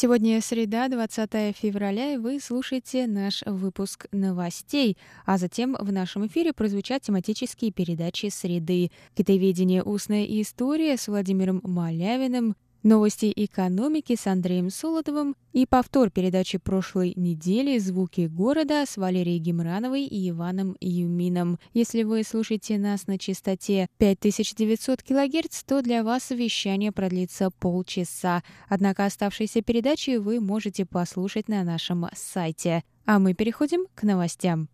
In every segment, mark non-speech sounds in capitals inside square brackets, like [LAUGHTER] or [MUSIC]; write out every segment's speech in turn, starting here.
Сегодня среда, 20 февраля, и вы слушаете наш выпуск новостей, а затем в нашем эфире прозвучат тематические передачи «Среды», «Китоведение. Устная история» с Владимиром Малявиным, Новости экономики с Андреем Солодовым и повтор передачи прошлой недели «Звуки города» с Валерией Гемрановой и Иваном Юмином. Если вы слушаете нас на частоте 5900 кГц, то для вас вещание продлится полчаса. Однако оставшиеся передачи вы можете послушать на нашем сайте. А мы переходим к новостям.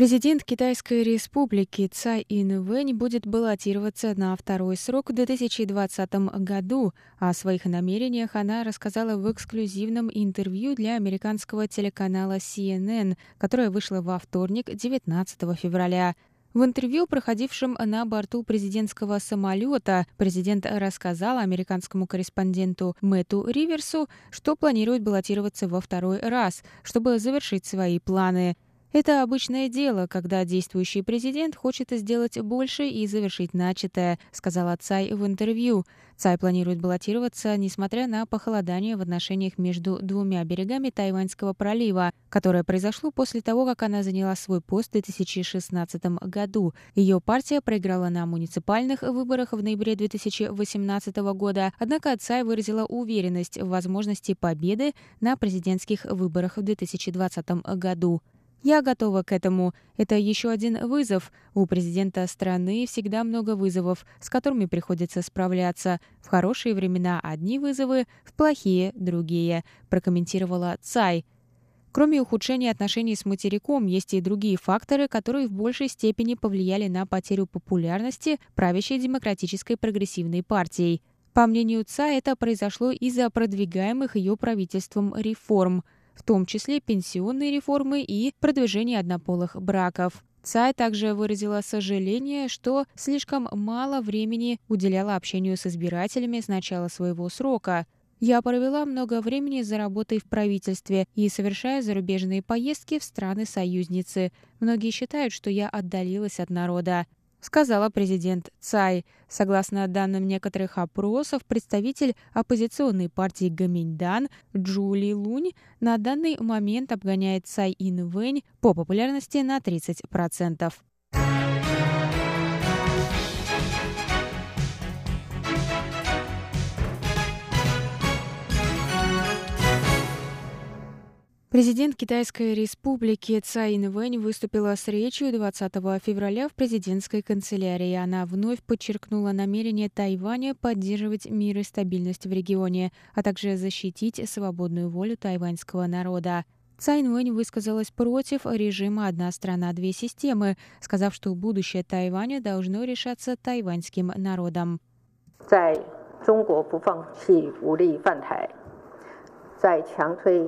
Президент Китайской республики Цай Инвэнь будет баллотироваться на второй срок в 2020 году. О своих намерениях она рассказала в эксклюзивном интервью для американского телеканала CNN, которое вышло во вторник, 19 февраля. В интервью, проходившем на борту президентского самолета, президент рассказал американскому корреспонденту Мэтту Риверсу, что планирует баллотироваться во второй раз, чтобы завершить свои планы – это обычное дело, когда действующий президент хочет сделать больше и завершить начатое, сказала Цай в интервью. Цай планирует баллотироваться, несмотря на похолодание в отношениях между двумя берегами Тайваньского пролива, которое произошло после того, как она заняла свой пост в 2016 году. Ее партия проиграла на муниципальных выборах в ноябре 2018 года, однако Цай выразила уверенность в возможности победы на президентских выборах в 2020 году. Я готова к этому. Это еще один вызов. У президента страны всегда много вызовов, с которыми приходится справляться. В хорошие времена одни вызовы, в плохие — другие, прокомментировала Цай. Кроме ухудшения отношений с материком, есть и другие факторы, которые в большей степени повлияли на потерю популярности правящей демократической прогрессивной партией. По мнению ЦА, это произошло из-за продвигаемых ее правительством реформ – в том числе пенсионные реформы и продвижение однополых браков. Цай также выразила сожаление, что слишком мало времени уделяла общению с избирателями с начала своего срока. Я провела много времени за работой в правительстве и совершая зарубежные поездки в страны-союзницы. Многие считают, что я отдалилась от народа сказала президент Цай. Согласно данным некоторых опросов, представитель оппозиционной партии Гаминьдан Джули Лунь на данный момент обгоняет Цай Инвэнь по популярности на 30%. Президент Китайской республики Цай Инвэнь выступила с речью 20 февраля в президентской канцелярии. Она вновь подчеркнула намерение Тайваня поддерживать мир и стабильность в регионе, а также защитить свободную волю тайваньского народа. Цай Инвэнь высказалась против режима «одна страна, две системы», сказав, что будущее Тайваня должно решаться тайваньским народом. 在中国不放弃武力犯台，在强推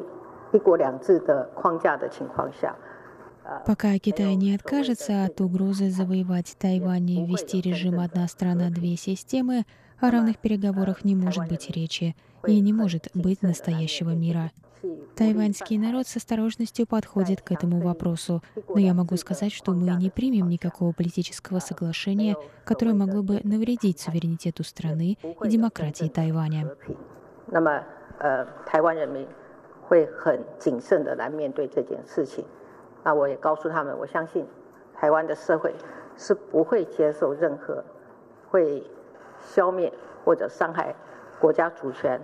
Пока Китай не откажется от угрозы завоевать Тайвань и ввести режим «одна страна, две системы», о равных переговорах не может быть речи и не может быть настоящего мира. Тайваньский народ с осторожностью подходит к этому вопросу, но я могу сказать, что мы не примем никакого политического соглашения, которое могло бы навредить суверенитету страны и демократии Тайваня. 会很谨慎的来面对这件事情。那我也告诉他们，我相信台湾的社会是不会接受任何会消灭或者伤害国家主权，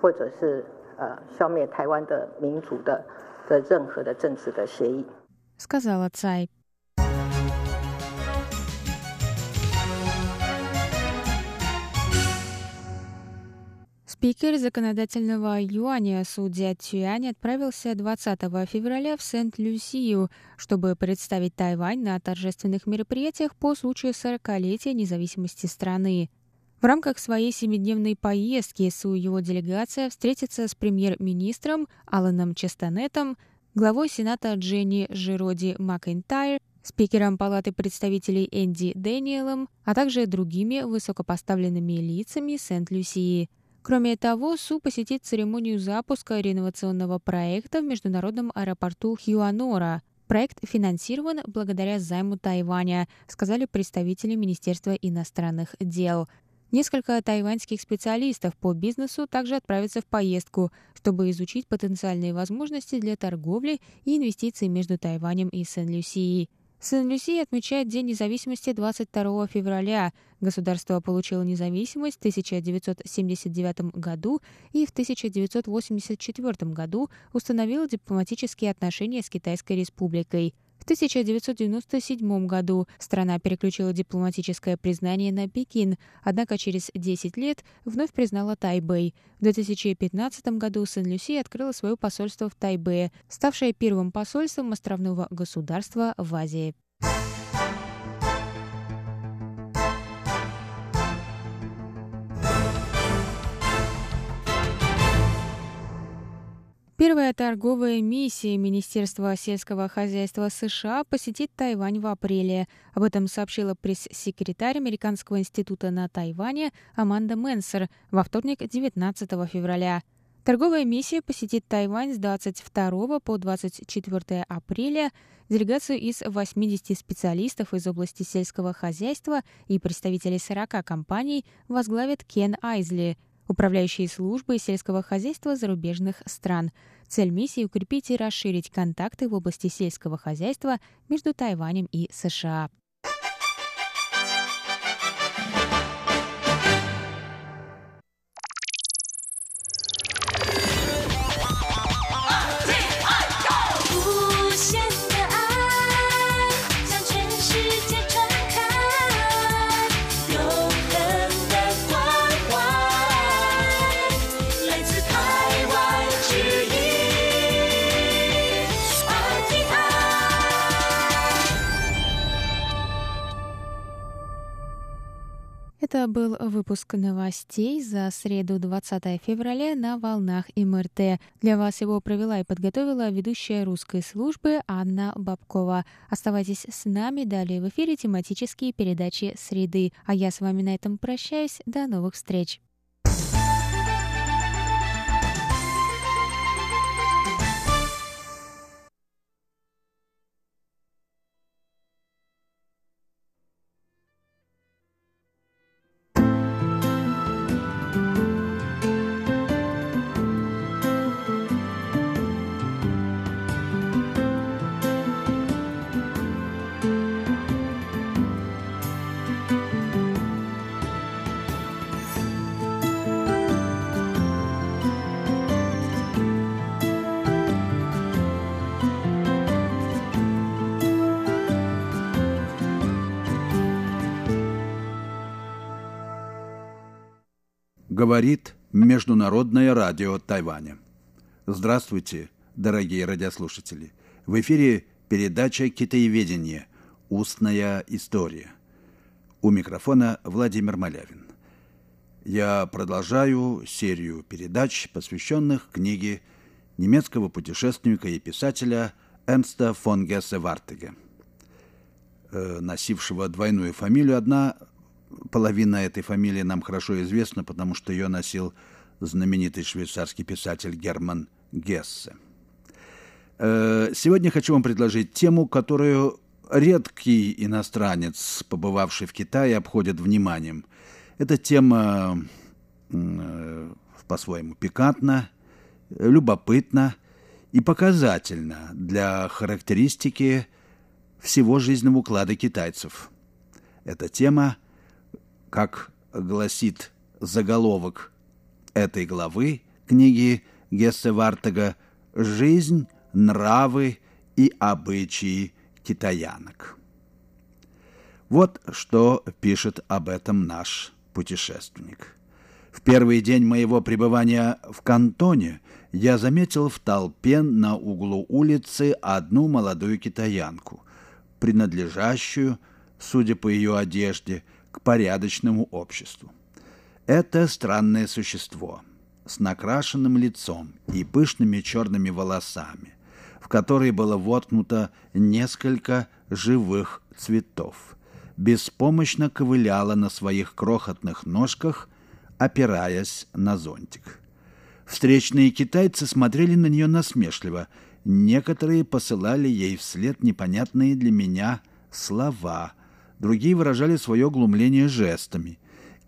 或者是呃消灭台湾的民主的的任何的政治的协议。сказала Цай. Спикер законодательного юаня судья Цюань отправился 20 февраля в Сент-Люсию, чтобы представить Тайвань на торжественных мероприятиях по случаю 40-летия независимости страны. В рамках своей семидневной поездки СУ его делегация встретится с премьер-министром Аланом Честанетом, главой Сената Дженни Жироди Макентайр, спикером Палаты представителей Энди Дэниелом, а также другими высокопоставленными лицами Сент-Люсии. Кроме того, Су посетит церемонию запуска реновационного проекта в международном аэропорту Хьюанора. Проект финансирован благодаря займу Тайваня, сказали представители Министерства иностранных дел. Несколько тайваньских специалистов по бизнесу также отправятся в поездку, чтобы изучить потенциальные возможности для торговли и инвестиций между Тайванем и Сен-Люсией. Сен-Люси отмечает День независимости 22 февраля. Государство получило независимость в 1979 году и в 1984 году установило дипломатические отношения с Китайской республикой. В 1997 году страна переключила дипломатическое признание на Пекин, однако через 10 лет вновь признала Тайбэй. В 2015 году Сен-Люси открыла свое посольство в Тайбэе, ставшее первым посольством островного государства в Азии. Первая торговая миссия Министерства сельского хозяйства США посетит Тайвань в апреле. Об этом сообщила пресс-секретарь Американского института на Тайване Аманда Менсер во вторник, 19 февраля. Торговая миссия посетит Тайвань с 22 по 24 апреля. Делегацию из 80 специалистов из области сельского хозяйства и представителей 40 компаний возглавит Кен Айзли – управляющие службы сельского хозяйства зарубежных стран. Цель миссии — укрепить и расширить контакты в области сельского хозяйства между Тайванем и США. Это был выпуск новостей за среду 20 февраля на волнах МРТ. Для вас его провела и подготовила ведущая русской службы Анна Бабкова. Оставайтесь с нами, далее в эфире тематические передачи «Среды». А я с вами на этом прощаюсь. До новых встреч! Говорит Международное радио Тайваня. Здравствуйте, дорогие радиослушатели. В эфире передача «Китаеведение. Устная история». У микрофона Владимир Малявин. Я продолжаю серию передач, посвященных книге немецкого путешественника и писателя Энста фон Гессе Вартеге, э, носившего двойную фамилию. Одна половина этой фамилии нам хорошо известна, потому что ее носил знаменитый швейцарский писатель Герман Гессе. Э, сегодня хочу вам предложить тему, которую редкий иностранец, побывавший в Китае, обходит вниманием. Эта тема э, по-своему пикантна, любопытна и показательна для характеристики всего жизненного уклада китайцев. Эта тема – как гласит заголовок этой главы книги Гессе Вартага «Жизнь, нравы и обычаи китаянок». Вот что пишет об этом наш путешественник. В первый день моего пребывания в Кантоне я заметил в толпе на углу улицы одну молодую китаянку, принадлежащую, судя по ее одежде, к порядочному обществу. Это странное существо с накрашенным лицом и пышными черными волосами, в которые было воткнуто несколько живых цветов, беспомощно ковыляла на своих крохотных ножках, опираясь на зонтик. Встречные китайцы смотрели на нее насмешливо. Некоторые посылали ей вслед непонятные для меня слова, другие выражали свое глумление жестами.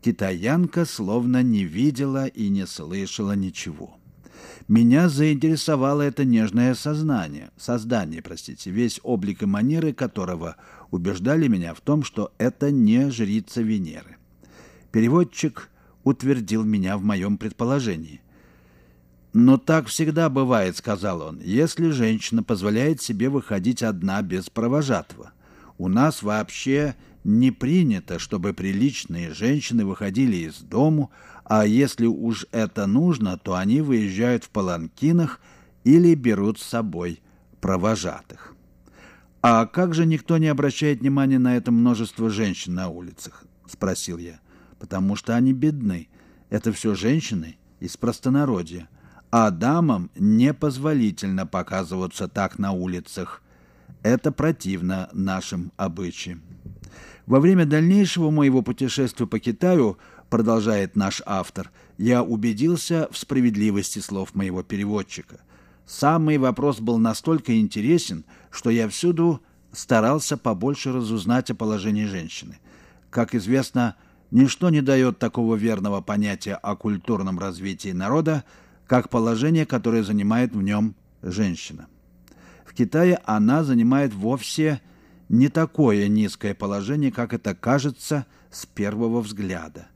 Китаянка словно не видела и не слышала ничего. Меня заинтересовало это нежное сознание, создание, простите, весь облик и манеры которого убеждали меня в том, что это не жрица Венеры. Переводчик утвердил меня в моем предположении. «Но так всегда бывает», — сказал он, — «если женщина позволяет себе выходить одна без провожатого. У нас вообще не принято, чтобы приличные женщины выходили из дому, а если уж это нужно, то они выезжают в паланкинах или берут с собой провожатых. «А как же никто не обращает внимания на это множество женщин на улицах?» — спросил я. «Потому что они бедны. Это все женщины из простонародья. А дамам непозволительно показываться так на улицах. Это противно нашим обычаям». Во время дальнейшего моего путешествия по Китаю, продолжает наш автор, я убедился в справедливости слов моего переводчика. Самый вопрос был настолько интересен, что я всюду старался побольше разузнать о положении женщины. Как известно, ничто не дает такого верного понятия о культурном развитии народа, как положение, которое занимает в нем женщина. В Китае она занимает вовсе не такое низкое положение, как это кажется с первого взгляда.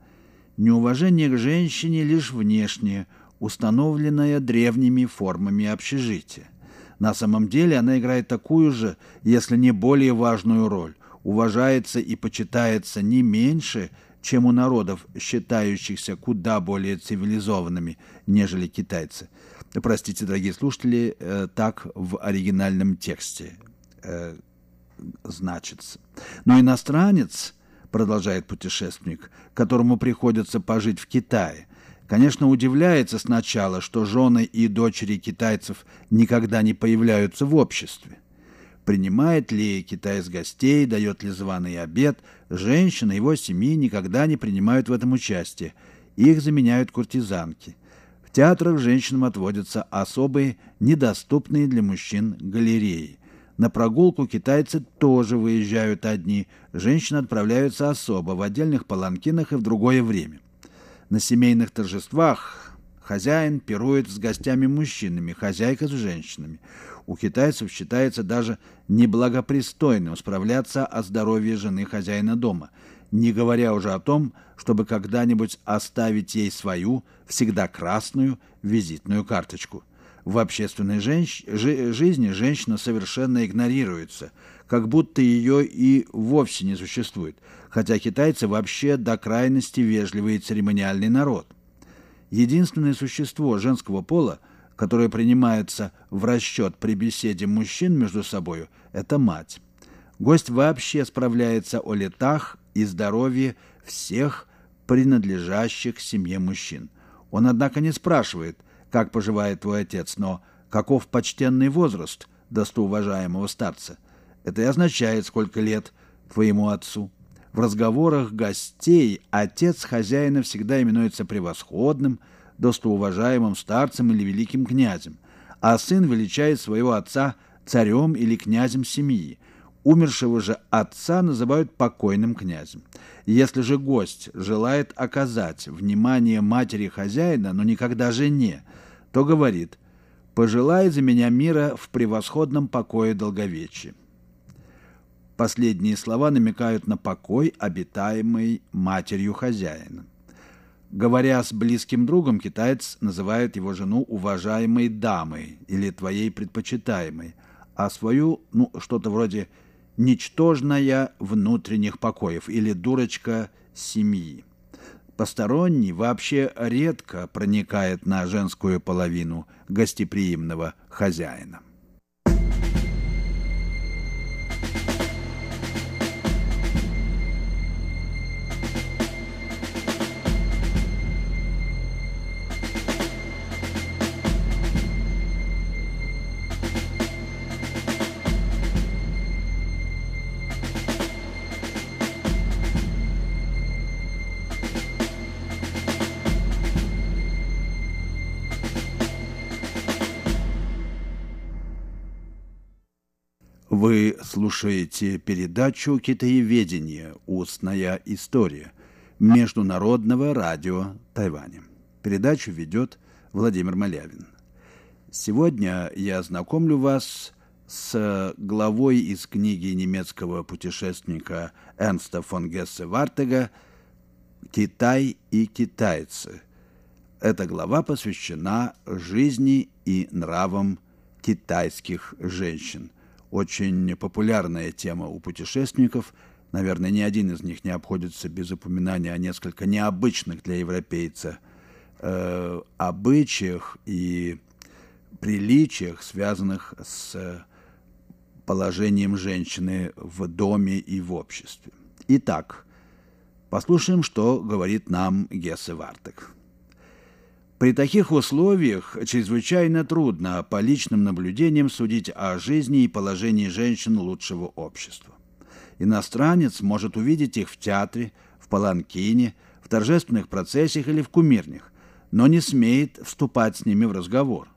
Неуважение к женщине лишь внешнее, установленное древними формами общежития. На самом деле она играет такую же, если не более важную роль, уважается и почитается не меньше, чем у народов, считающихся куда более цивилизованными, нежели китайцы. Простите, дорогие слушатели, э, так в оригинальном тексте э, значится. Но иностранец, продолжает путешественник, которому приходится пожить в Китае, конечно, удивляется сначала, что жены и дочери китайцев никогда не появляются в обществе. Принимает ли китаец гостей, дает ли званый обед, женщины его семьи никогда не принимают в этом участие, их заменяют куртизанки. Театрах женщинам отводятся особые, недоступные для мужчин галереи – на прогулку китайцы тоже выезжают одни, женщины отправляются особо, в отдельных паланкинах и в другое время. На семейных торжествах хозяин пирует с гостями-мужчинами, хозяйка с женщинами. У китайцев считается даже неблагопристойным справляться о здоровье жены хозяина дома, не говоря уже о том, чтобы когда-нибудь оставить ей свою, всегда красную, визитную карточку – в общественной женщ... жи... жизни женщина совершенно игнорируется, как будто ее и вовсе не существует, хотя китайцы вообще до крайности вежливый и церемониальный народ. Единственное существо женского пола, которое принимается в расчет при беседе мужчин между собою, это мать. Гость вообще справляется о летах и здоровье всех принадлежащих семье мужчин. Он, однако, не спрашивает, как поживает твой отец, но каков почтенный возраст достоуважаемого старца. Это и означает, сколько лет твоему отцу. В разговорах гостей отец хозяина всегда именуется превосходным, достоуважаемым старцем или великим князем, а сын величает своего отца царем или князем семьи. Умершего же отца называют покойным князем. Если же гость желает оказать внимание матери хозяина, но никогда жене, то говорит «Пожелай за меня мира в превосходном покое долговечия». Последние слова намекают на покой, обитаемый матерью хозяина. Говоря с близким другом, китаец называет его жену уважаемой дамой или твоей предпочитаемой, а свою, ну, что-то вроде «ничтожная внутренних покоев» или «дурочка семьи». Посторонний вообще редко проникает на женскую половину гостеприимного хозяина. Вы слушаете передачу «Китаеведение. Устная история» Международного радио Тайваня. Передачу ведет Владимир Малявин. Сегодня я знакомлю вас с главой из книги немецкого путешественника Эрнста фон Гессе Вартега «Китай и китайцы». Эта глава посвящена жизни и нравам китайских женщин. Очень популярная тема у путешественников. Наверное, ни один из них не обходится без упоминания о несколько необычных для европейца э, обычаях и приличиях, связанных с положением женщины в доме и в обществе. Итак, послушаем, что говорит нам Гессе Вартек. При таких условиях чрезвычайно трудно по личным наблюдениям судить о жизни и положении женщин лучшего общества. Иностранец может увидеть их в театре, в паланкине, в торжественных процессиях или в кумирнях, но не смеет вступать с ними в разговор.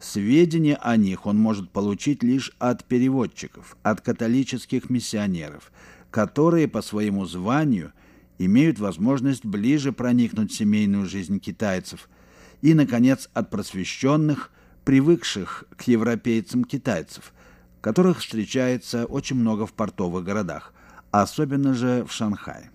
Сведения о них он может получить лишь от переводчиков, от католических миссионеров, которые по своему званию имеют возможность ближе проникнуть в семейную жизнь китайцев – и, наконец, от просвещенных, привыкших к европейцам китайцев, которых встречается очень много в портовых городах, особенно же в Шанхае.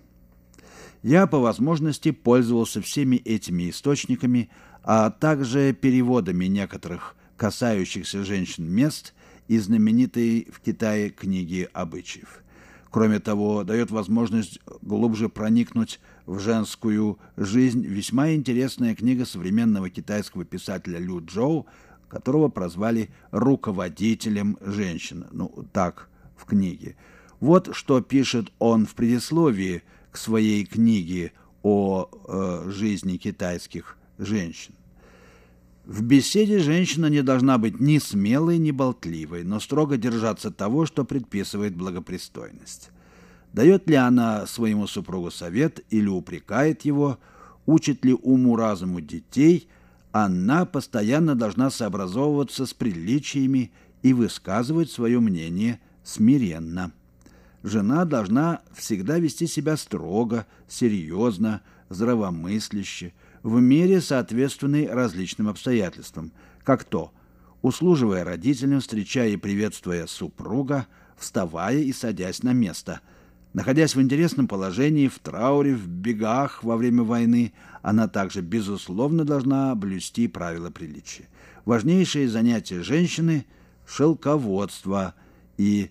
Я по возможности пользовался всеми этими источниками, а также переводами некоторых касающихся женщин мест из знаменитой в Китае книги обычаев. Кроме того, дает возможность глубже проникнуть в женскую жизнь весьма интересная книга современного китайского писателя Лю Джоу, которого прозвали руководителем женщин. Ну, так в книге. Вот что пишет он в предисловии к своей книге о э, жизни китайских женщин. В беседе женщина не должна быть ни смелой, ни болтливой, но строго держаться того, что предписывает благопристойность. Дает ли она своему супругу совет или упрекает его, учит ли уму-разуму детей, она постоянно должна сообразовываться с приличиями и высказывать свое мнение смиренно. Жена должна всегда вести себя строго, серьезно, здравомысляще, в мере соответственной различным обстоятельствам, как то, услуживая родителям, встречая и приветствуя супруга, вставая и садясь на место – Находясь в интересном положении, в трауре, в бегах во время войны, она также, безусловно, должна блюсти правила приличия. Важнейшие занятия женщины – шелководство и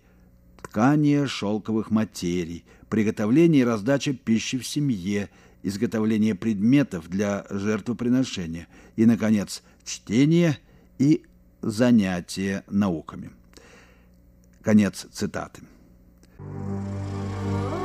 ткание шелковых материй, приготовление и раздача пищи в семье, изготовление предметов для жертвоприношения и, наконец, чтение и занятия науками. Конец цитаты. Música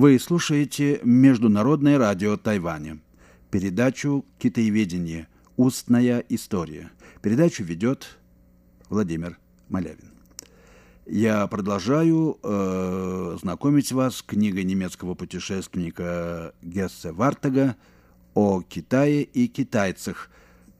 Вы слушаете Международное радио Тайваня. Передачу «Китаеведение. Устная история». Передачу ведет Владимир Малявин. Я продолжаю э, знакомить вас с книгой немецкого путешественника Гессе Вартега о Китае и китайцах.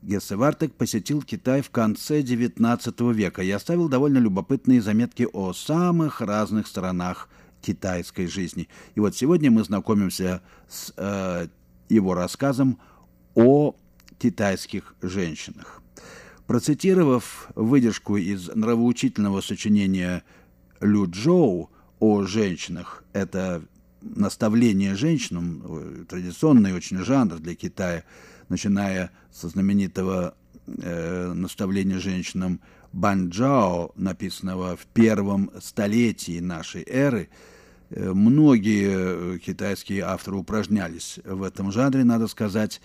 Гессе Вартег посетил Китай в конце XIX века и оставил довольно любопытные заметки о самых разных сторонах китайской жизни. И вот сегодня мы знакомимся с э, его рассказом о китайских женщинах. Процитировав выдержку из нравоучительного сочинения Лю Джоу о женщинах, это наставление женщинам, э, традиционный очень жанр для Китая, начиная со знаменитого э, наставления женщинам Банджао, написанного в первом столетии нашей эры, э, многие китайские авторы упражнялись в этом жанре, надо сказать,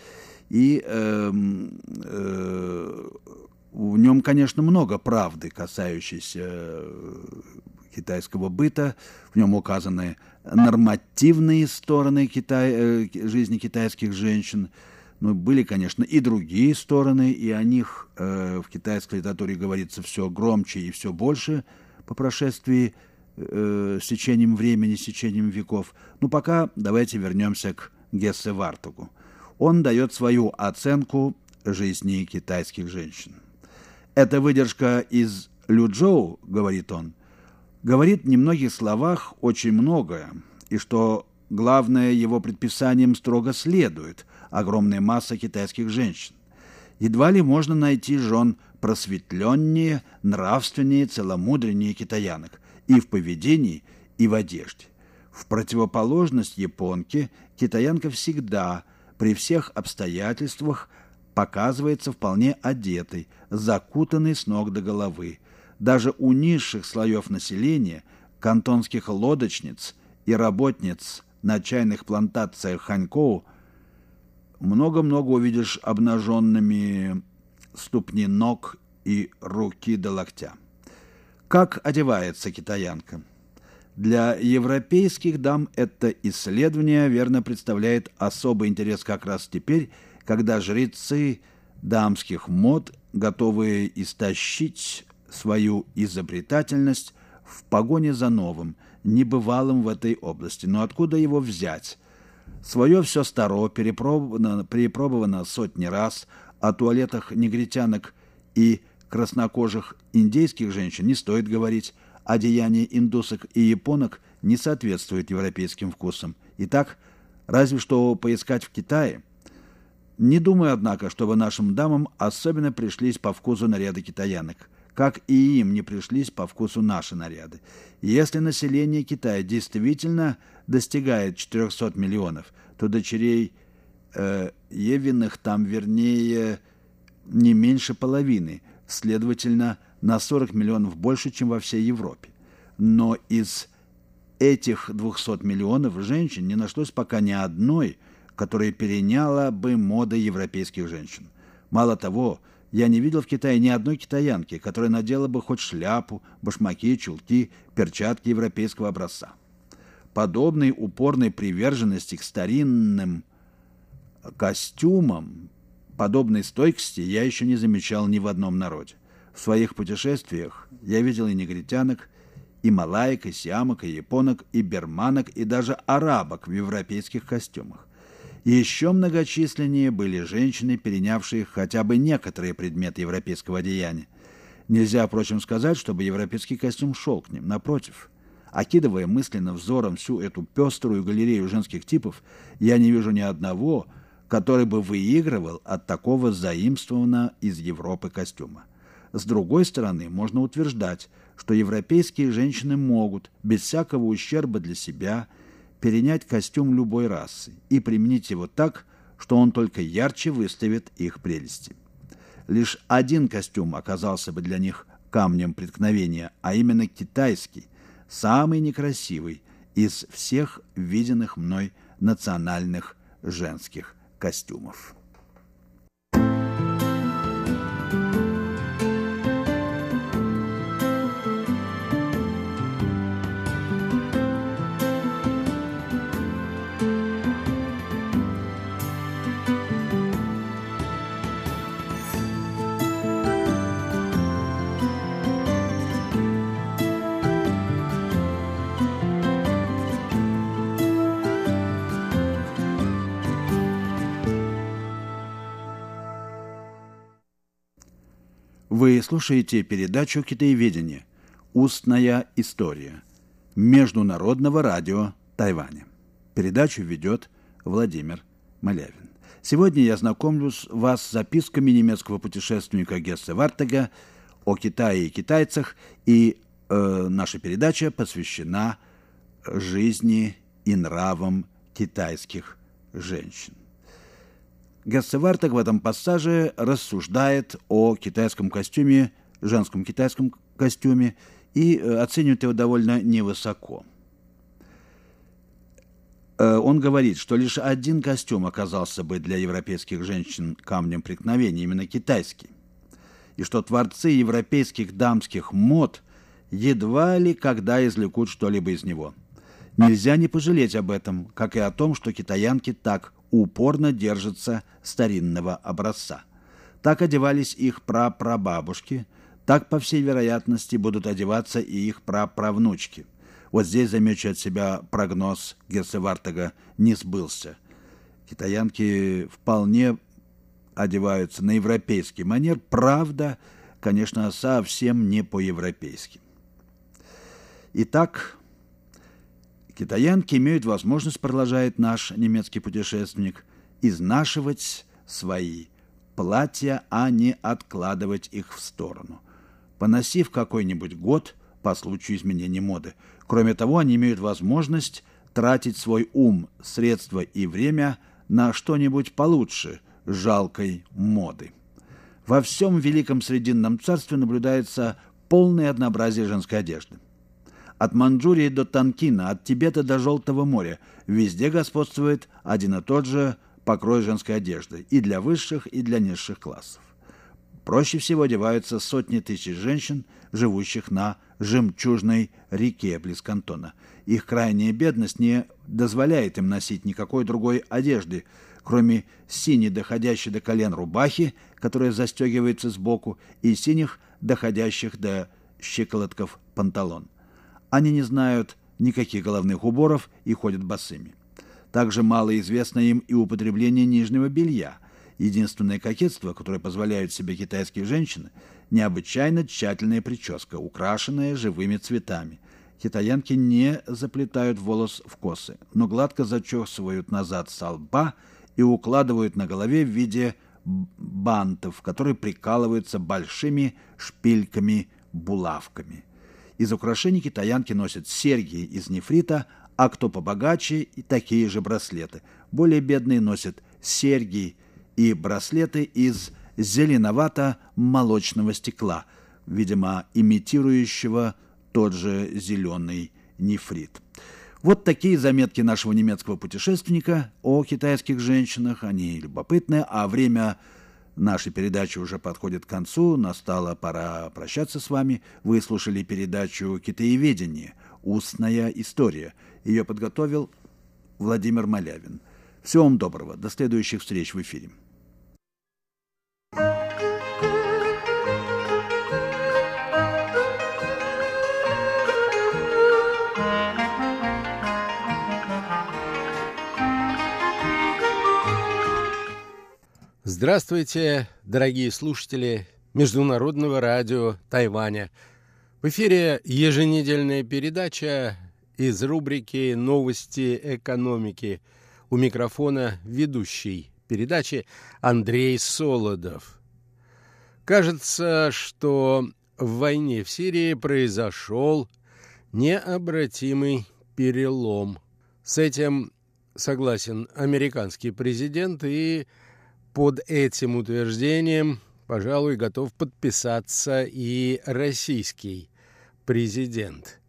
и э, э, в нем, конечно, много правды, касающейся китайского быта. В нем указаны нормативные стороны Китай, э, жизни китайских женщин. Но были, конечно, и другие стороны, и о них э, в китайской литературе говорится все громче и все больше по прошествии э, с течением времени, с течением веков. Ну, пока давайте вернемся к Гессе Вартугу. Он дает свою оценку жизни китайских женщин. Это выдержка из Люджоу, говорит он, говорит в немногих словах очень многое, и что главное его предписаниям строго следует огромная масса китайских женщин. Едва ли можно найти жен просветленнее, нравственнее, целомудреннее китаянок и в поведении, и в одежде. В противоположность японке китаянка всегда, при всех обстоятельствах, показывается вполне одетой, закутанной с ног до головы. Даже у низших слоев населения, кантонских лодочниц и работниц на чайных плантациях Ханькоу, много-много увидишь обнаженными ступни ног и руки до локтя. Как одевается китаянка? Для европейских дам это исследование верно представляет особый интерес как раз теперь, когда жрецы дамских мод, готовые истощить свою изобретательность в погоне за новым, небывалым в этой области. Но откуда его взять? Свое все старо, перепробовано, перепробовано сотни раз, о туалетах негритянок и краснокожих индейских женщин не стоит говорить, деяния индусок и японок не соответствуют европейским вкусам. Итак, разве что поискать в Китае – не думаю, однако, чтобы нашим дамам особенно пришлись по вкусу наряды китаянок, как и им не пришлись по вкусу наши наряды. Если население Китая действительно достигает 400 миллионов, то дочерей э, Евиных там, вернее, не меньше половины, следовательно, на 40 миллионов больше, чем во всей Европе. Но из этих 200 миллионов женщин не нашлось пока ни одной – которая переняла бы моды европейских женщин. Мало того, я не видел в Китае ни одной китаянки, которая надела бы хоть шляпу, башмаки, чулки, перчатки европейского образца. Подобной упорной приверженности к старинным костюмам, подобной стойкости я еще не замечал ни в одном народе. В своих путешествиях я видел и негритянок, и малаек, и сиамок, и японок, и берманок, и даже арабок в европейских костюмах. Еще многочисленнее были женщины, перенявшие хотя бы некоторые предметы европейского одеяния. Нельзя, впрочем, сказать, чтобы европейский костюм шел к ним. Напротив, окидывая мысленно взором всю эту пеструю галерею женских типов, я не вижу ни одного, который бы выигрывал от такого заимствованного из Европы костюма. С другой стороны, можно утверждать, что европейские женщины могут, без всякого ущерба для себя – перенять костюм любой расы и применить его так, что он только ярче выставит их прелести. Лишь один костюм оказался бы для них камнем преткновения, а именно китайский, самый некрасивый из всех виденных мной национальных женских костюмов. Вы слушаете передачу «Китаеведение. Устная история» Международного радио Тайваня. Передачу ведет Владимир Малявин. Сегодня я знакомлюсь вас с записками немецкого путешественника Гессе Вартега о Китае и китайцах, и э, наша передача посвящена жизни и нравам китайских женщин. Гессевартек в этом пассаже рассуждает о китайском костюме, женском китайском костюме, и э, оценивает его довольно невысоко. Э, он говорит, что лишь один костюм оказался бы для европейских женщин камнем преткновения, именно китайский, и что творцы европейских дамских мод едва ли когда извлекут что-либо из него. Нельзя не пожалеть об этом, как и о том, что китаянки так упорно держатся старинного образца. Так одевались их прапрабабушки, так, по всей вероятности, будут одеваться и их праправнучки. Вот здесь замечу от себя прогноз Герцевартага не сбылся. Китаянки вполне одеваются на европейский манер, правда, конечно, совсем не по-европейски. Итак, китаянки имеют возможность, продолжает наш немецкий путешественник, изнашивать свои платья, а не откладывать их в сторону. Поносив какой-нибудь год по случаю изменения моды. Кроме того, они имеют возможность тратить свой ум, средства и время на что-нибудь получше жалкой моды. Во всем Великом Срединном царстве наблюдается полное однообразие женской одежды. От Манчжурии до Танкина, от Тибета до Желтого моря везде господствует один и тот же покрой женской одежды и для высших, и для низших классов. Проще всего одеваются сотни тысяч женщин, живущих на жемчужной реке близ кантона. Их крайняя бедность не дозволяет им носить никакой другой одежды, кроме синей, доходящей до колен рубахи, которая застегивается сбоку, и синих, доходящих до щиколотков панталон. Они не знают никаких головных уборов и ходят босыми. Также мало известно им и употребление нижнего белья. Единственное кокетство, которое позволяют себе китайские женщины, необычайно тщательная прическа, украшенная живыми цветами. Китаянки не заплетают волос в косы, но гладко зачесывают назад со лба и укладывают на голове в виде бантов, которые прикалываются большими шпильками-булавками. Из украшений китаянки носят серьги из нефрита, а кто побогаче и такие же браслеты. Более бедные носят серьги и браслеты из зеленовато-молочного стекла, видимо, имитирующего тот же зеленый нефрит. Вот такие заметки нашего немецкого путешественника о китайских женщинах. Они любопытны, а время нашей передачи уже подходит к концу. Настала пора прощаться с вами. Вы слушали передачу «Китаеведение. Устная история». Ее подготовил Владимир Малявин. Всего вам доброго. До следующих встреч в эфире. Здравствуйте, дорогие слушатели Международного радио Тайваня. В эфире еженедельная передача из рубрики «Новости экономики». У микрофона ведущий передачи Андрей Солодов. Кажется, что в войне в Сирии произошел необратимый перелом. С этим согласен американский президент и под этим утверждением, пожалуй, готов подписаться и российский президент.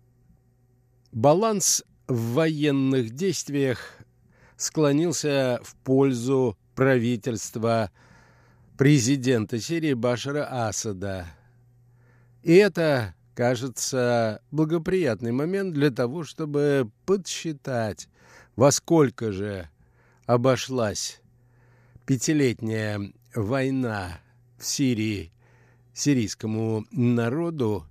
Баланс в военных действиях склонился в пользу правительства президента Сирии Башара Асада. И это, кажется, благоприятный момент для того, чтобы подсчитать, во сколько же обошлась пятилетняя война в Сирии сирийскому народу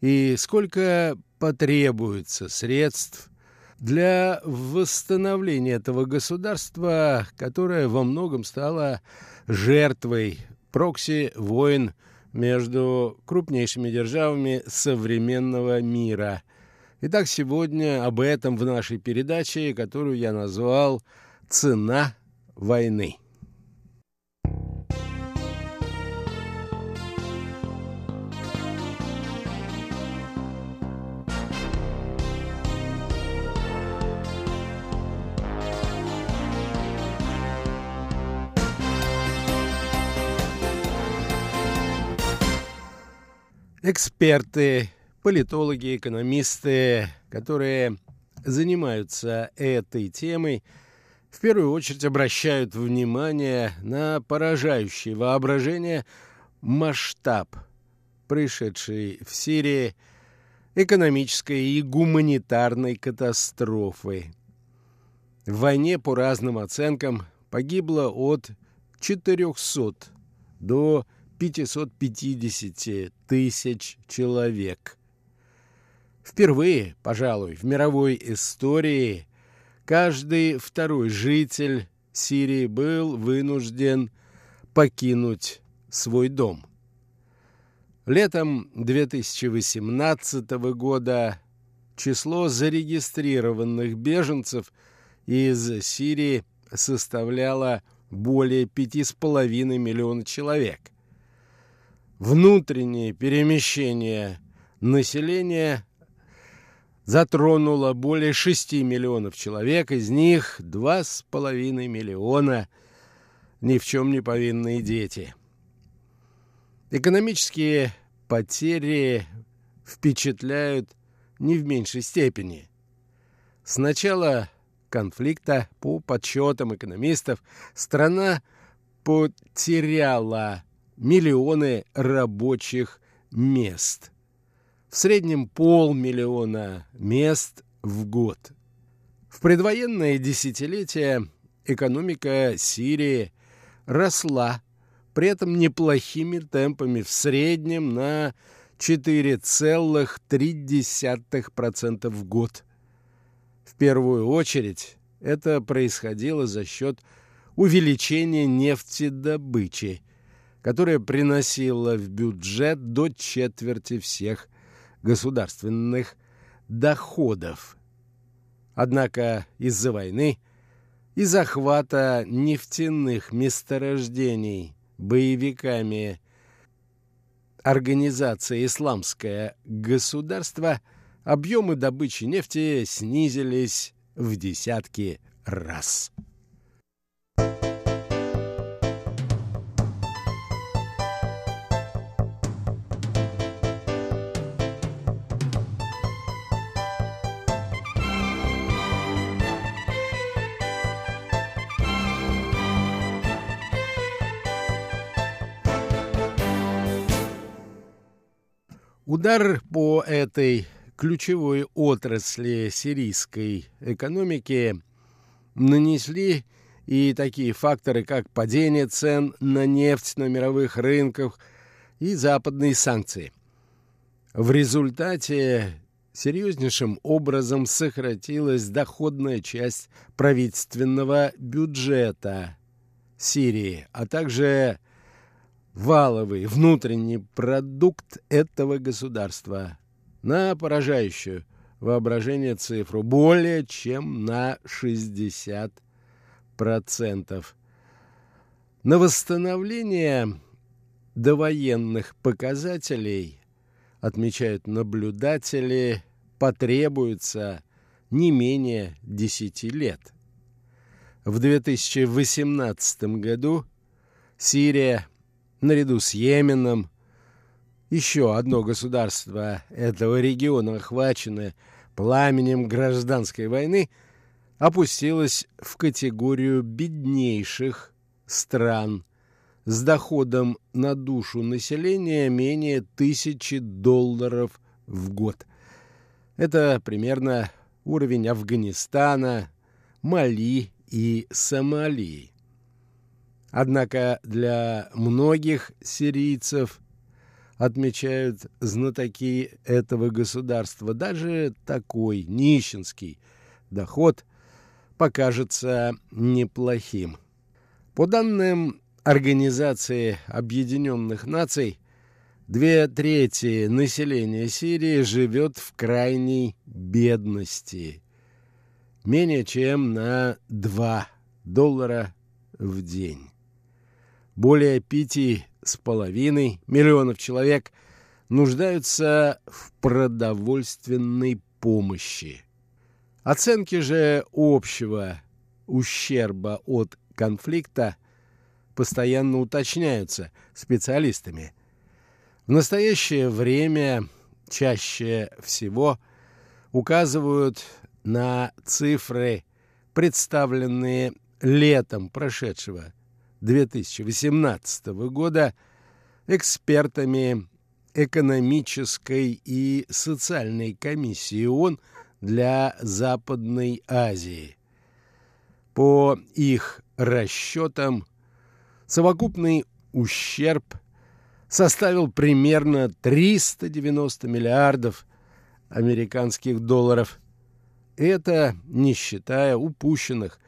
и сколько потребуется средств для восстановления этого государства, которое во многом стало жертвой прокси-войн между крупнейшими державами современного мира. Итак, сегодня об этом в нашей передаче, которую я назвал «Цена войны». Эксперты, политологи, экономисты, которые занимаются этой темой, в первую очередь обращают внимание на поражающее воображение масштаб, происшедший в Сирии экономической и гуманитарной катастрофы. В войне, по разным оценкам, погибло от 400 до 550 тысяч человек. Впервые, пожалуй, в мировой истории каждый второй житель Сирии был вынужден покинуть свой дом. Летом 2018 года число зарегистрированных беженцев из Сирии составляло более 5,5 миллиона человек. Внутреннее перемещение населения затронуло более 6 миллионов человек, из них 2,5 миллиона ни в чем не повинные дети. Экономические потери впечатляют не в меньшей степени. С начала конфликта, по подсчетам экономистов, страна потеряла миллионы рабочих мест. В среднем полмиллиона мест в год. В предвоенное десятилетие экономика Сирии росла, при этом неплохими темпами, в среднем на 4,3% в год. В первую очередь это происходило за счет увеличения нефтедобычи, которая приносила в бюджет до четверти всех государственных доходов. Однако из-за войны и захвата нефтяных месторождений боевиками организации «Исламское государство» объемы добычи нефти снизились в десятки раз. Удар по этой ключевой отрасли сирийской экономики нанесли и такие факторы, как падение цен на нефть на мировых рынках и западные санкции. В результате серьезнейшим образом сократилась доходная часть правительственного бюджета Сирии, а также валовый внутренний продукт этого государства на поражающую воображение цифру более чем на 60%. На восстановление довоенных показателей, отмечают наблюдатели, потребуется не менее 10 лет. В 2018 году Сирия наряду с Йеменом, еще одно государство этого региона, охваченное пламенем гражданской войны, опустилось в категорию беднейших стран с доходом на душу населения менее тысячи долларов в год. Это примерно уровень Афганистана, Мали и Сомали. Однако для многих сирийцев, отмечают знатоки этого государства, даже такой нищенский доход покажется неплохим. По данным Организации Объединенных Наций, две трети населения Сирии живет в крайней бедности, менее чем на 2 доллара в день более пяти с половиной миллионов человек нуждаются в продовольственной помощи. Оценки же общего ущерба от конфликта постоянно уточняются специалистами. В настоящее время чаще всего указывают на цифры, представленные летом прошедшего 2018 года экспертами экономической и социальной комиссии ООН для Западной Азии. По их расчетам, совокупный ущерб составил примерно 390 миллиардов американских долларов. Это не считая упущенных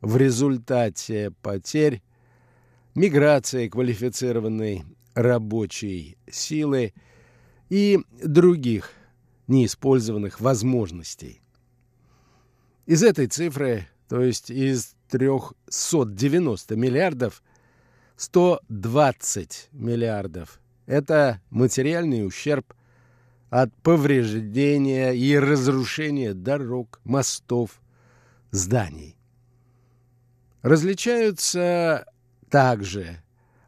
в результате потерь миграции квалифицированной рабочей силы и других неиспользованных возможностей. Из этой цифры, то есть из 390 миллиардов, 120 миллиардов – это материальный ущерб от повреждения и разрушения дорог, мостов, зданий. Различаются также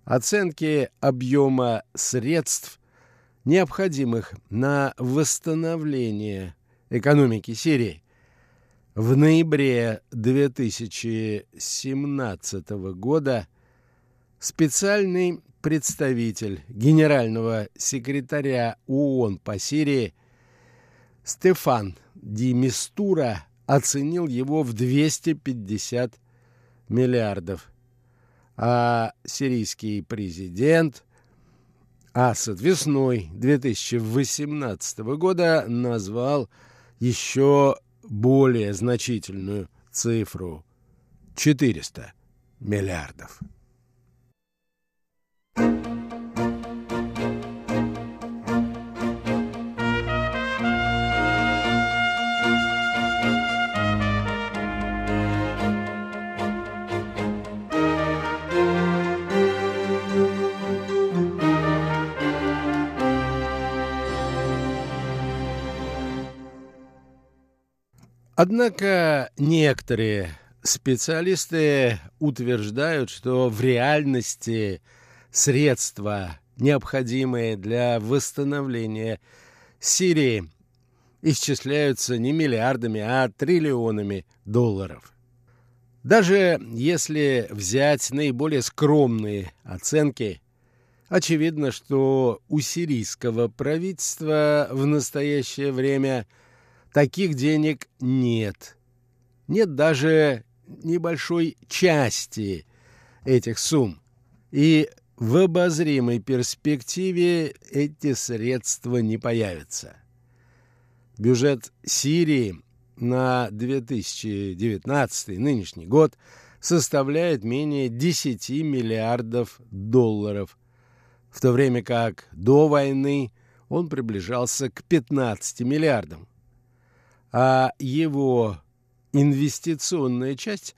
оценки объема средств, необходимых на восстановление экономики Сирии. В ноябре 2017 года специальный представитель генерального секретаря ООН по Сирии Стефан Ди Мистура оценил его в 250 миллиардов а сирийский президент Асад весной 2018 года назвал еще более значительную цифру – 400 миллиардов. Однако некоторые специалисты утверждают, что в реальности средства, необходимые для восстановления Сирии, исчисляются не миллиардами, а триллионами долларов. Даже если взять наиболее скромные оценки, очевидно, что у сирийского правительства в настоящее время – таких денег нет. Нет даже небольшой части этих сумм. И в обозримой перспективе эти средства не появятся. Бюджет Сирии на 2019 нынешний год составляет менее 10 миллиардов долларов, в то время как до войны он приближался к 15 миллиардам а его инвестиционная часть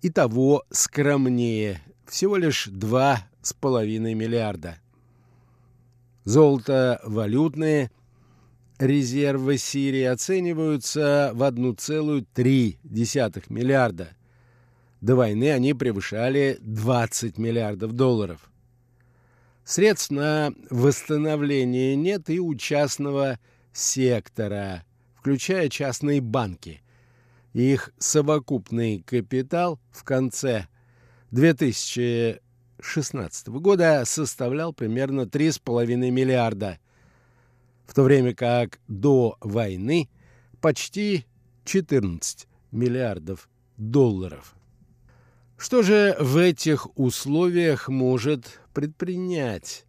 и того скромнее, всего лишь 2,5 миллиарда. Золото-валютные резервы Сирии оцениваются в 1,3 миллиарда. До войны они превышали 20 миллиардов долларов. Средств на восстановление нет и у частного сектора – включая частные банки. Их совокупный капитал в конце 2016 года составлял примерно 3,5 миллиарда, в то время как до войны почти 14 миллиардов долларов. Что же в этих условиях может предпринять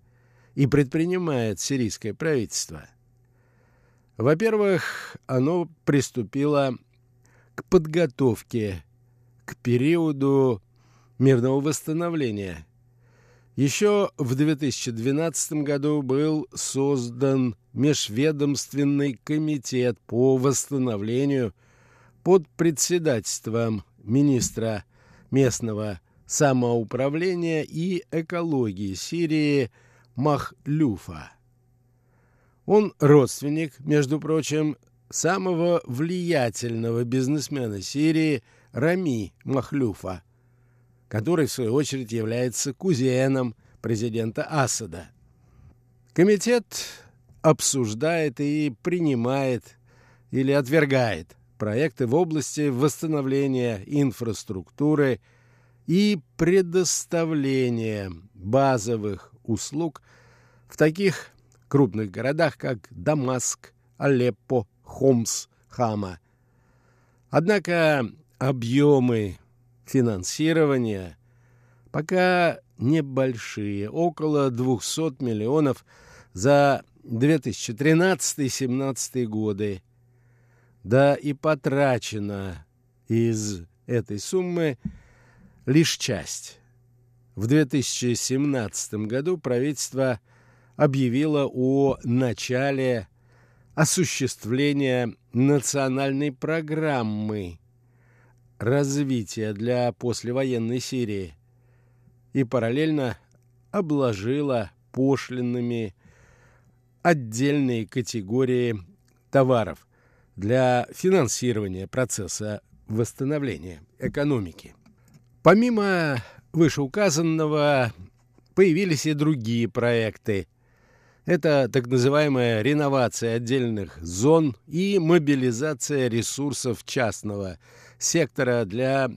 и предпринимает сирийское правительство? Во-первых, оно приступило к подготовке к периоду мирного восстановления. Еще в 2012 году был создан Межведомственный комитет по восстановлению под председательством министра местного самоуправления и экологии Сирии Махлюфа. Он родственник, между прочим, самого влиятельного бизнесмена Сирии Рами Махлюфа, который, в свою очередь, является кузеном президента Асада. Комитет обсуждает и принимает или отвергает проекты в области восстановления инфраструктуры и предоставления базовых услуг в таких крупных городах, как Дамаск, Алеппо, Хомс, Хама. Однако объемы финансирования пока небольшие, около 200 миллионов за 2013-2017 годы. Да и потрачено из этой суммы лишь часть. В 2017 году правительство объявило о начале осуществления национальной программы развития для послевоенной Сирии и параллельно обложила пошлинами отдельные категории товаров для финансирования процесса восстановления экономики. Помимо вышеуказанного появились и другие проекты. Это так называемая реновация отдельных зон и мобилизация ресурсов частного сектора для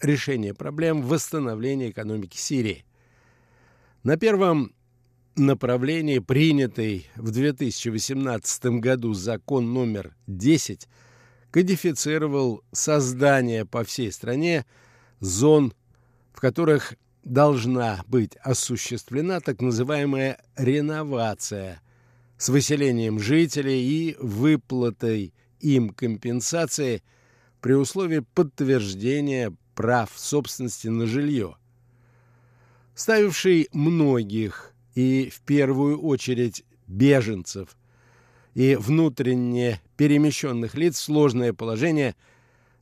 решения проблем восстановления экономики Сирии. На первом направлении принятый в 2018 году закон номер 10 кодифицировал создание по всей стране зон, в которых должна быть осуществлена так называемая реновация с выселением жителей и выплатой им компенсации при условии подтверждения прав собственности на жилье. Ставивший многих и в первую очередь беженцев и внутренне перемещенных лиц в сложное положение,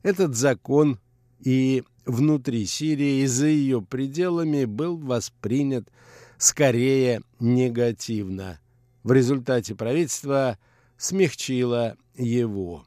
этот закон и внутри Сирии и за ее пределами был воспринят скорее негативно. В результате правительство смягчило его.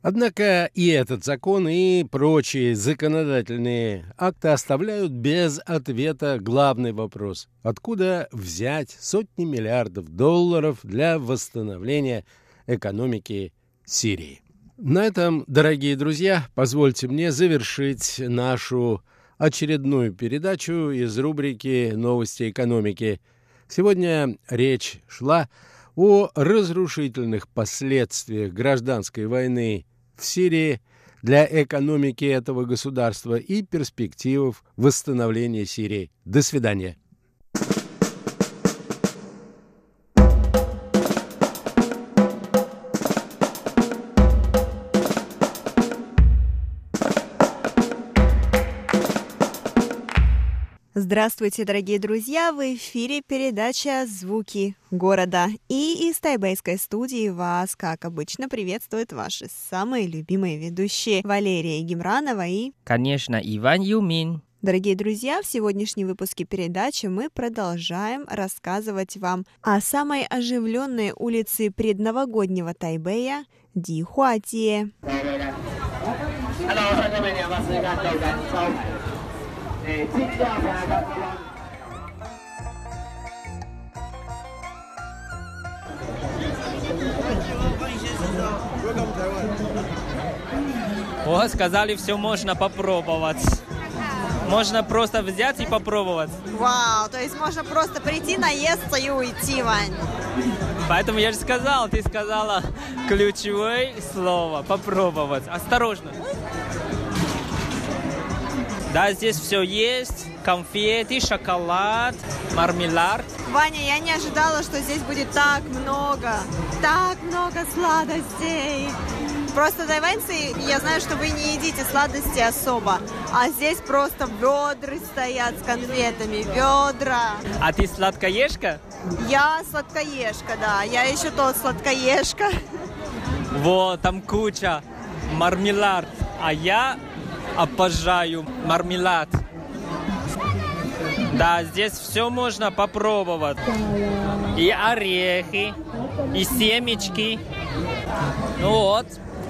Однако и этот закон, и прочие законодательные акты оставляют без ответа главный вопрос. Откуда взять сотни миллиардов долларов для восстановления экономики Сирии? На этом, дорогие друзья, позвольте мне завершить нашу очередную передачу из рубрики «Новости экономики». Сегодня речь шла о разрушительных последствиях гражданской войны в Сирии для экономики этого государства и перспективах восстановления Сирии. До свидания. Здравствуйте, дорогие друзья! В эфире передача «Звуки города». И из тайбэйской студии вас, как обычно, приветствуют ваши самые любимые ведущие Валерия Гимранова и... Конечно, Иван Юмин. Дорогие друзья, в сегодняшнем выпуске передачи мы продолжаем рассказывать вам о самой оживленной улице предновогоднего Тайбэя – Дихуатие. Hello, Andy. О, сказали, все можно попробовать. Можно просто взять и попробовать. Вау, то есть можно просто прийти, наесться и уйти, Вань. Поэтому я же сказал, ты сказала ключевое слово «попробовать». Осторожно. Да, здесь все есть. Конфеты, шоколад, мармелад. Ваня, я не ожидала, что здесь будет так много, так много сладостей. Просто тайваньцы, я знаю, что вы не едите сладости особо, а здесь просто ведра стоят с конфетами, ведра. А ты сладкоежка? Я сладкоежка, да. Я еще тот сладкоежка. Вот, там куча мармелад. А я обожаю мармелад. Да, здесь все можно попробовать. И орехи, и семечки. Ну вот.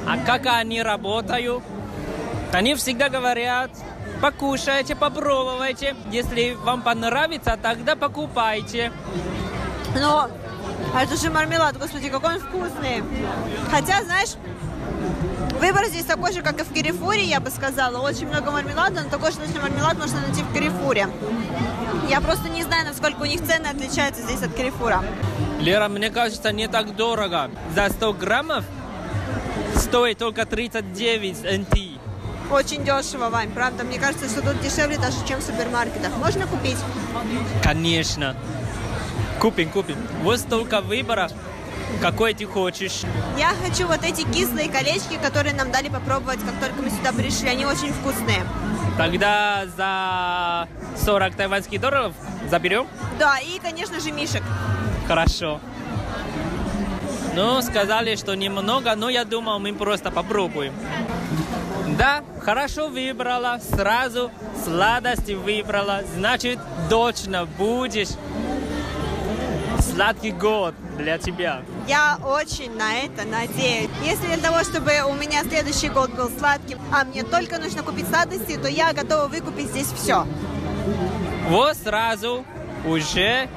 А как они работают? Они всегда говорят, покушайте, попробуйте. Если вам понравится, тогда покупайте. Но а это же мармелад, господи, какой он вкусный. Хотя, знаешь, Выбор здесь такой же, как и в Карифуре, я бы сказала. Очень много мармелада, но такой же точно мармелад можно найти в Карифуре. Я просто не знаю, насколько у них цены отличаются здесь от Карифура. Лера, мне кажется, не так дорого. За 100 граммов стоит только 39 НТ. Очень дешево, Вань, правда. Мне кажется, что тут дешевле даже, чем в супермаркетах. Можно купить? Конечно. Купим, купим. Вот столько выбора. Какой ты хочешь? Я хочу вот эти кислые колечки, которые нам дали попробовать, как только мы сюда пришли. Они очень вкусные. Тогда за 40 тайваньских долларов заберем? Да, и, конечно же, мишек. Хорошо. Ну, сказали, что немного, но я думал, мы просто попробуем. Да, хорошо выбрала, сразу сладости выбрала, значит, точно будешь сладкий год для тебя. Я очень на это надеюсь. Если для того, чтобы у меня следующий год был сладким, а мне только нужно купить сладости, то я готова выкупить здесь все. Вот сразу уже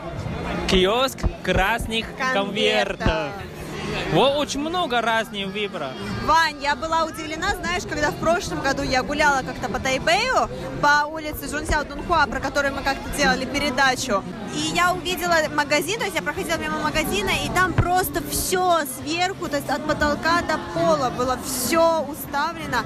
киоск красных конвертов. Конвертов. Вот очень много разных выбора. Вань, я была удивлена, знаешь, когда в прошлом году я гуляла как-то по Тайбэю, по улице Жунсяо Дунхуа, про который мы как-то делали передачу, и я увидела магазин, то есть я проходила мимо магазина, и там просто все сверху, то есть от потолка до пола было все уставлено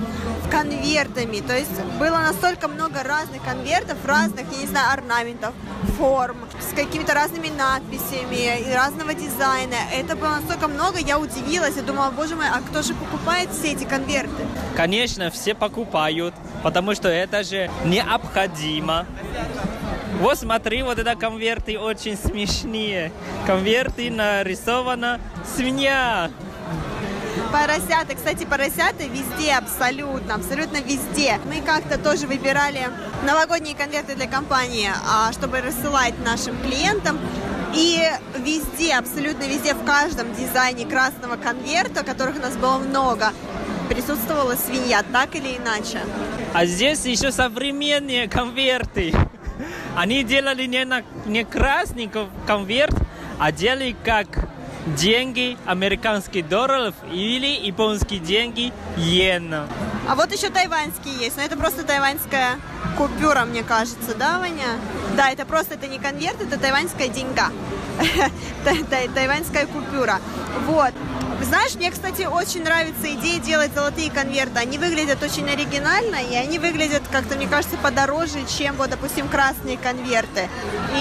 конвертами, то есть было настолько много разных конвертов, разных, я не знаю, орнаментов, форм, с какими-то разными надписями и разного дизайна. Это было настолько много, я удивилась, я думала, боже мой, а кто же покупает все эти конверты? Конечно, все покупают, потому что это же необходимо. Вот смотри, вот это конверты очень смешные. Конверты нарисована свинья. Поросята, кстати, поросята везде абсолютно, абсолютно везде. Мы как-то тоже выбирали новогодние конверты для компании, а, чтобы рассылать нашим клиентам. И везде, абсолютно везде, в каждом дизайне красного конверта, которых у нас было много, присутствовала свинья, так или иначе. А здесь еще современные конверты. Они делали не, на, не красный кон- конверт, а делали как деньги американских долларов или японские деньги иена. А вот еще тайваньские есть, но это просто тайваньская купюра, мне кажется, да, Ваня? Да, это просто, это не конверт, это тайваньская деньга. [LAUGHS] Тай- тай- Тайваньская купюра. Вот. Знаешь, мне, кстати, очень нравится идея делать золотые конверты. Они выглядят очень оригинально, и они выглядят как-то, мне кажется, подороже, чем, вот, допустим, красные конверты.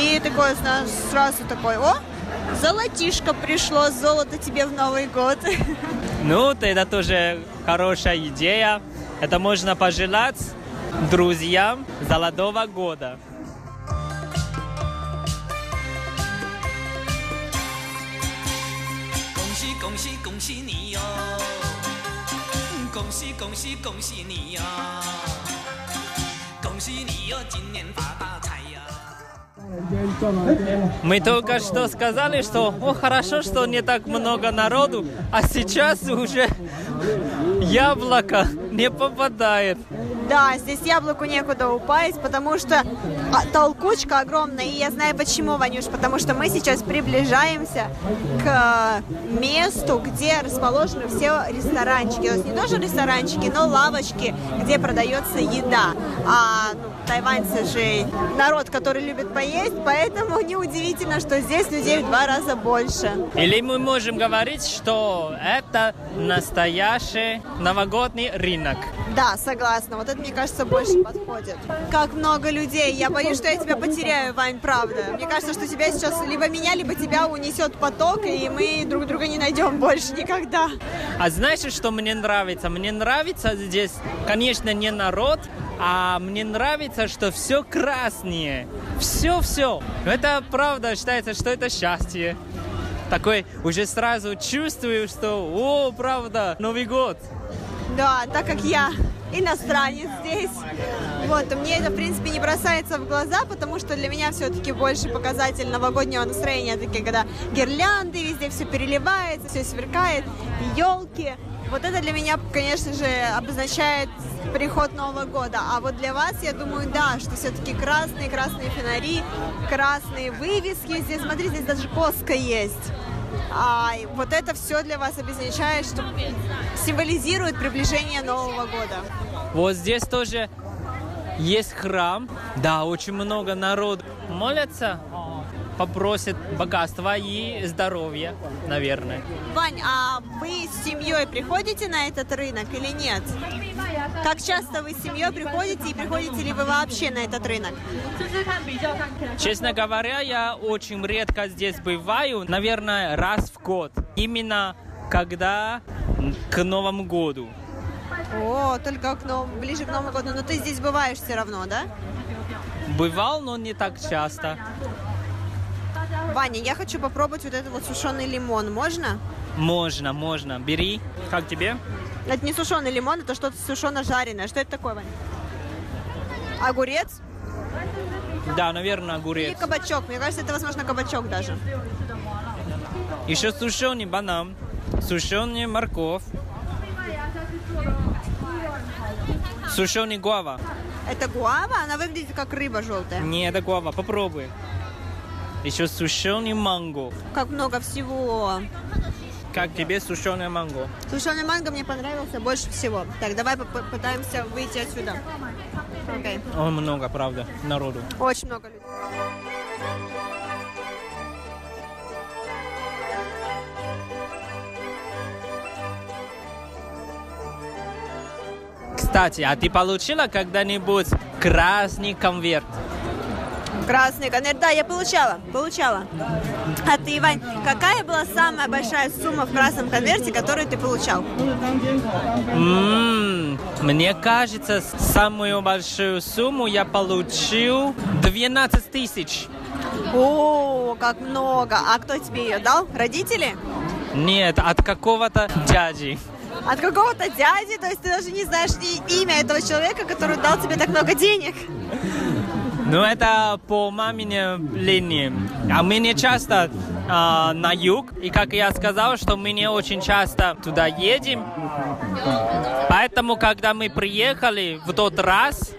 И такое, знаешь, сразу такой, о, золотишко пришло, золото тебе в Новый год. [LAUGHS] Ну, это тоже хорошая идея. Это можно пожелать друзьям золотого года. 恭喜恭喜恭喜你哟！恭喜恭喜恭喜你呀！恭喜你哟，今年发大财呀！ Мы только что сказали, что о, хорошо, что не так много народу, а сейчас уже яблоко не попадает. Да, здесь яблоку некуда упасть, потому что а, толкучка огромная. И я знаю почему, Ванюш, потому что мы сейчас приближаемся к месту, где расположены все ресторанчики. То есть не тоже ресторанчики, но лавочки, где продается еда. А ну, тайваньцы же народ, который любит поесть, поэтому неудивительно, что здесь людей в два раза больше. Или мы можем говорить, что это настоящий новогодний рынок. Да, согласна. Вот это, мне кажется, больше подходит. Как много людей. Я боюсь, что я тебя потеряю, Вань, правда. Мне кажется, что тебя сейчас либо меня, либо тебя унесет поток, и мы друг друга не найдем больше никогда. А знаешь, что мне нравится? Мне нравится здесь, конечно, не народ, а мне нравится, что все красное. Все-все. Это правда считается, что это счастье. Такой уже сразу чувствую, что, о, правда, Новый год. Да, так как я иностранец здесь, вот, мне это, в принципе, не бросается в глаза, потому что для меня все-таки больше показатель новогоднего настроения, такие, когда гирлянды, везде все переливается, все сверкает, елки. Вот это для меня, конечно же, обозначает приход Нового года. А вот для вас, я думаю, да, что все-таки красные, красные фонари, красные вывески. Здесь, смотри, здесь даже коска есть. А вот это все для вас обозначает, что символизирует приближение Нового года. Вот здесь тоже есть храм. Да, очень много народу молятся. Попросит богатства и здоровья, наверное. Вань, а вы с семьей приходите на этот рынок или нет? Как часто вы с семьей приходите и приходите ли вы вообще на этот рынок? Честно говоря, я очень редко здесь бываю, наверное, раз в год. Именно когда к Новому году. О, только к Нов- ближе к Новому году. Но ты здесь бываешь все равно, да? Бывал, но не так часто. Ваня, я хочу попробовать вот этот вот сушеный лимон. Можно? Можно, можно. Бери. Как тебе? Это не сушеный лимон, это что-то сушено-жареное. Что это такое, Ваня? Огурец Да, наверное, или огурец. кабачок? Мне кажется, это, возможно, кабачок даже. Еще сушеный банан, сушеный морковь, сушеный гуава. Это гуава? Она выглядит как рыба желтая. Не, это гуава, попробуй. Еще сушеный манго. Как много всего. Как тебе сушеный манго? Сушеный манго мне понравился больше всего. Так, давай попытаемся выйти отсюда. Окей. Он много, правда, народу. Очень много людей. Кстати, а ты получила когда-нибудь красный конверт? Красный конверт. Да, я получала, получала. А ты, Вань, какая была самая большая сумма в красном конверте, которую ты получал? М, Мне кажется, самую большую сумму я получил 12 тысяч. О, как много. А кто тебе ее дал? Родители? Нет, от какого-то дяди. От какого-то дяди? То есть ты даже не знаешь имя этого человека, который дал тебе так много денег? Ну, это по маминой линии. А мы не часто а, на юг. И как я сказал, что мы не очень часто туда едем. Поэтому, когда мы приехали в тот раз,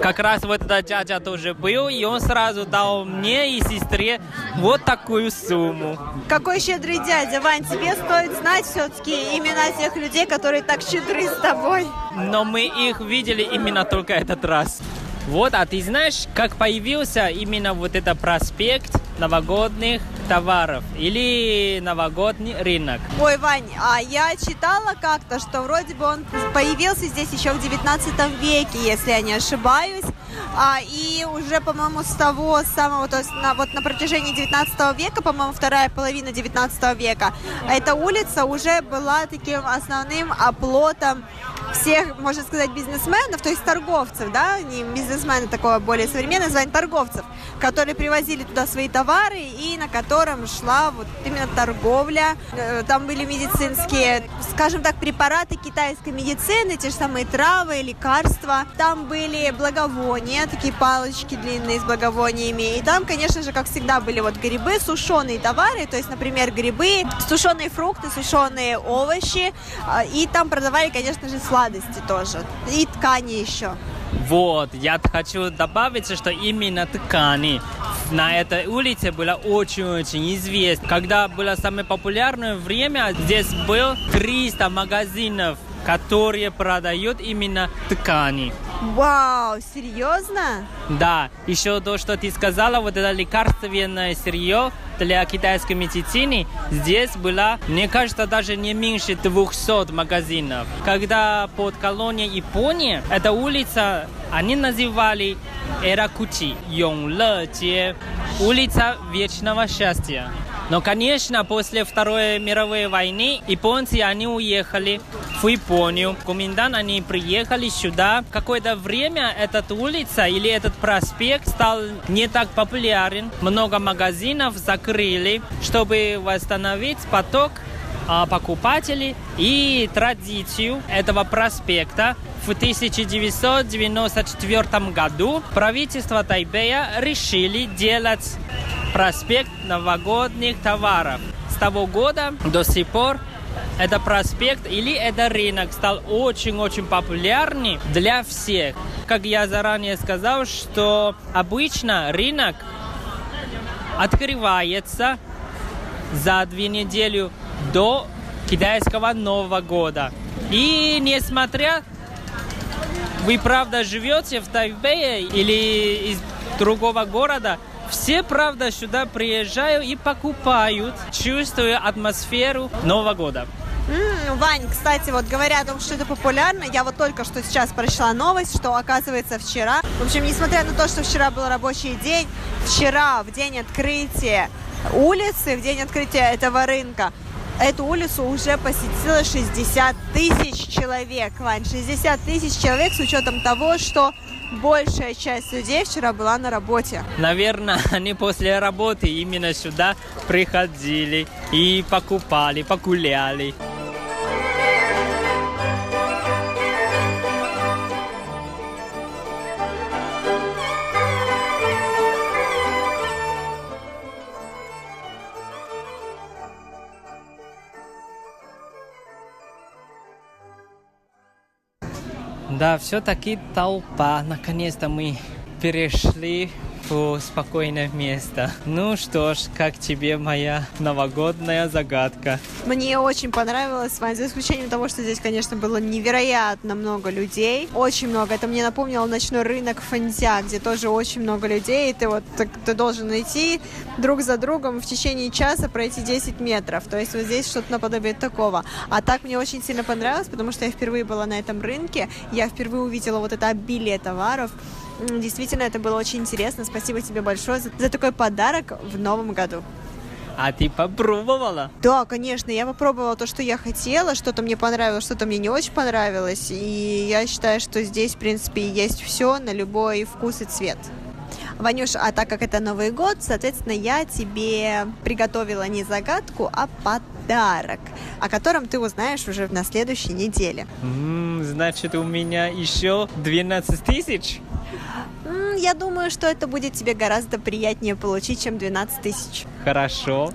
как раз вот этот дядя тоже был, и он сразу дал мне и сестре вот такую сумму. Какой щедрый дядя, Вань, тебе стоит знать все-таки имена тех людей, которые так щедры с тобой. Но мы их видели именно только этот раз. Вот, а ты знаешь, как появился именно вот этот проспект новогодних товаров или новогодний рынок? Ой, Вань, а я читала как-то, что вроде бы он появился здесь еще в 19 веке, если я не ошибаюсь. А, и уже, по-моему, с того самого, то есть на, вот на протяжении 19 века, по-моему, вторая половина 19 века, эта улица уже была таким основным оплотом всех, можно сказать, бизнесменов, то есть торговцев, да, не бизнесмены такого более современное название, торговцев, которые привозили туда свои товары и на котором шла вот именно торговля. Э, Там были медицинские, скажем так, препараты китайской медицины, те же самые травы, лекарства. Там были благовония, такие палочки длинные с благовониями. И там, конечно же, как всегда, были вот грибы, сушеные товары, то есть, например, грибы, сушеные фрукты, сушеные овощи. А, И там продавали, конечно же, сладости тоже. И ткани еще. Вот, я хочу добавить, что именно ткани на этой улице было очень-очень известно. Когда было самое популярное время, здесь было 300 магазинов, которые продают именно ткани. Вау, серьезно? Да, еще то, что ты сказала, вот это лекарственное сырье для китайской медицины, здесь было, мне кажется, даже не меньше 200 магазинов. Когда под колонией Японии, эта улица, они называли Эракути, Йонгле улица вечного счастья. Но, конечно, после Второй мировой войны японцы, они уехали в Японию. Комендант, они приехали сюда. Какое-то время эта улица или этот проспект стал не так популярен. Много магазинов закрыли, чтобы восстановить поток покупателей и традицию этого проспекта. В 1994 году правительство Тайбэя решили делать проспект новогодних товаров. С того года до сих пор это проспект или это рынок стал очень-очень популярным для всех. Как я заранее сказал, что обычно рынок открывается за две недели до китайского Нового года. И несмотря вы правда живете в Тайбэе или из другого города, Все, правда, сюда приезжают и покупают, чувствуя атмосферу Нового года. Вань, кстати, вот говоря о том, что это популярно, я вот только что сейчас прочла новость, что оказывается вчера, в общем, несмотря на то, что вчера был рабочий день, вчера, в день открытия улицы, в день открытия этого рынка, эту улицу уже посетило 60 тысяч человек, Вань, 60 тысяч человек с учетом того, что большая часть людей вчера была на работе. Наверное, [LAUGHS] они после работы именно сюда приходили и покупали, погуляли. Да, все-таки толпа. Наконец-то мы перешли в спокойное место. Ну что ж, как тебе моя новогодняя загадка? Мне очень понравилось, Вань, за исключением того, что здесь, конечно, было невероятно много людей. Очень много. Это мне напомнило ночной рынок Фэнтя, где тоже очень много людей. И ты вот так, ты должен идти друг за другом в течение часа пройти 10 метров. То есть вот здесь что-то наподобие такого. А так мне очень сильно понравилось, потому что я впервые была на этом рынке. Я впервые увидела вот это обилие товаров. Действительно, это было очень интересно. Спасибо тебе большое за, за такой подарок в новом году. А ты попробовала? Да, конечно, я попробовала то, что я хотела, что-то мне понравилось, что-то мне не очень понравилось, и я считаю, что здесь, в принципе, есть все на любой вкус и цвет. Ванюш, а так как это Новый год, соответственно, я тебе приготовила не загадку, а подарок, о котором ты узнаешь уже на следующей неделе. М, значит, у меня еще 12 тысяч? Я думаю, что это будет тебе гораздо приятнее получить, чем 12 тысяч. Хорошо.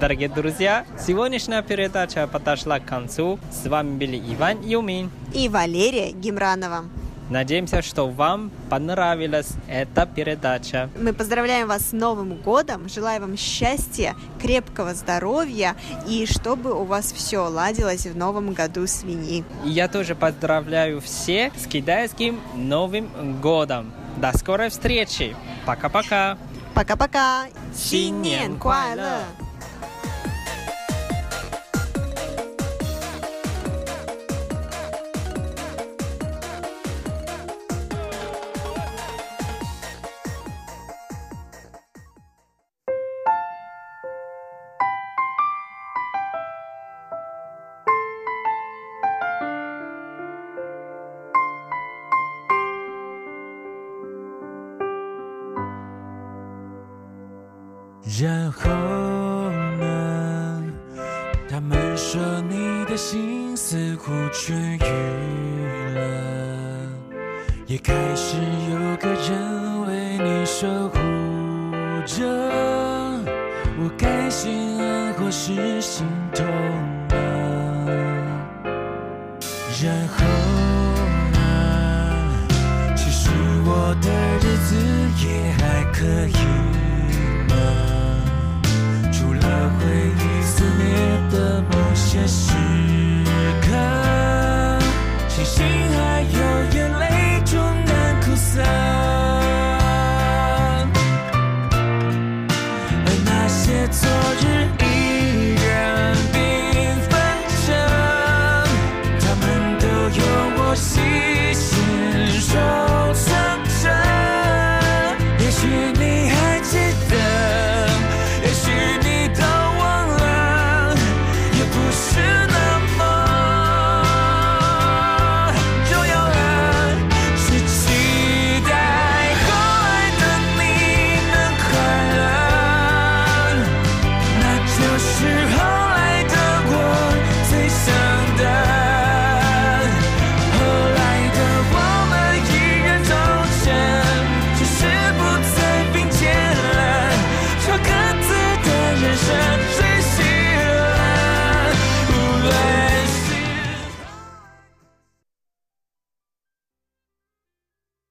Дорогие друзья, сегодняшняя передача подошла к концу. С вами были Иван Юмин. И Валерия Гимранова. Надеемся, что вам понравилась эта передача. Мы поздравляем вас с Новым годом, желаю вам счастья, крепкого здоровья и чтобы у вас все ладилось в новом году свиньи. Я тоже поздравляю всех с китайским Новым годом. До скорой встречи. Пока-пока. Пока-пока! 新年快乐！ 然后呢？他们说你的心似乎痊愈了，也开始有个人为你守护着。我该心安或是心痛呢？然后呢？其实我的日子也还可以的